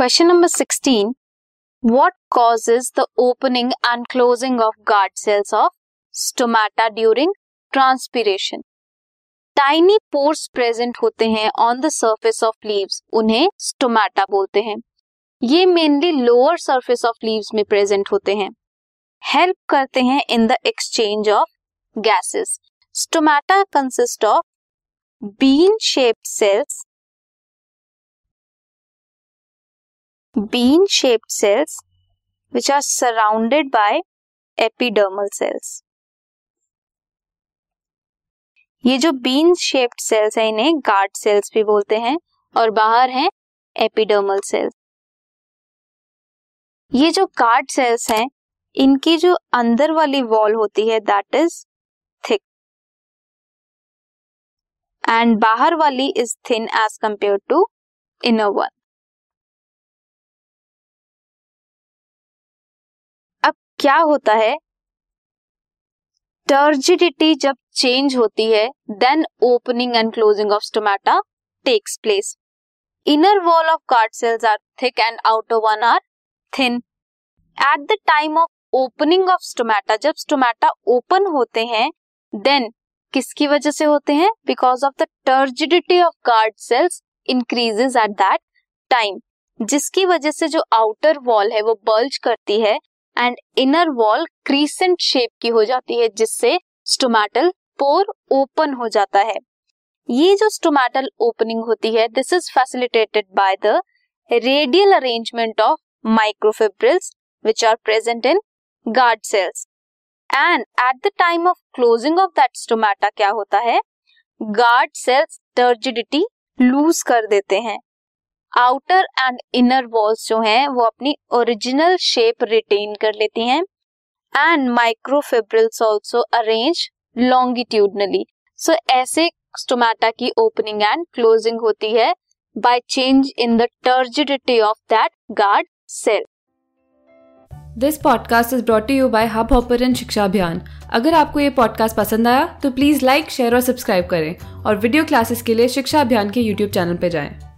Question नंबर 16. What causes the opening and closing of guard cells of stomata during transpiration? Tiny pores present होते हैं on the surface of leaves उन्हें stomata बोलते हैं ये mainly lower surface of leaves में present होते हैं हेल्प करते हैं in the exchange of gases stomata consist of bean shaped cells bean shaped cells, which are surrounded by epidermal cells. ये जो बीन शेप्ड सेल्स है, इन्हें गार्ड सेल्स भी बोलते हैं, और बाहर हैं एपिडर्मल सेल्स ये जो गार्ड सेल्स हैं, इनकी जो अंदर वाली वॉल होती है दैट इज़ थिक एंड बाहर वाली is thin as compare to inner one क्या होता है? टर्जिडिटी जब चेंज होती है then opening and closing of stomata takes place inner wall of guard cells are thick and outer one are thin at the time of opening of stomata जब stomata open होते हैं then किसकी वजह से होते हैं? Because of the turgidity of guard cells increases at that time जिसकी वजह से जो आउटर वॉल है, वो बल्ज करती है and inner wall crescent shape की हो जाती है, जिससे स्टोमैटल पोर ओपन हो जाता है। ये जो स्टोमैटल ओपनिंग होती है this is facilitated by the radial arrangement of microfibrils which are present in guard cells and at the time of closing of that stomata क्या होता है? गार्ड सेल्स टर्जिडिटी लूज कर देते हैं। आउटर एंड इनर वॉल्स जो हैं, वो अपनी ओरिजिनल शेप रिटेन कर लेती हैं and microfibrils also arrange longitudinally so ऐसे स्टोमेटा की ओपनिंग एंड क्लोजिंग होती है by change in the turgidity of that guard cell this podcast is brought you by Hubhopper Shiksha Abhiyan अगर आपको ये पॉडकास्ट पसंद आया तो प्लीज़ लाइक शेयर और सब्सक्राइब करें और वीडियो क्लासेस के लिए शिक्षा अभियान के यूट्यूब चैनल पर जाएँ।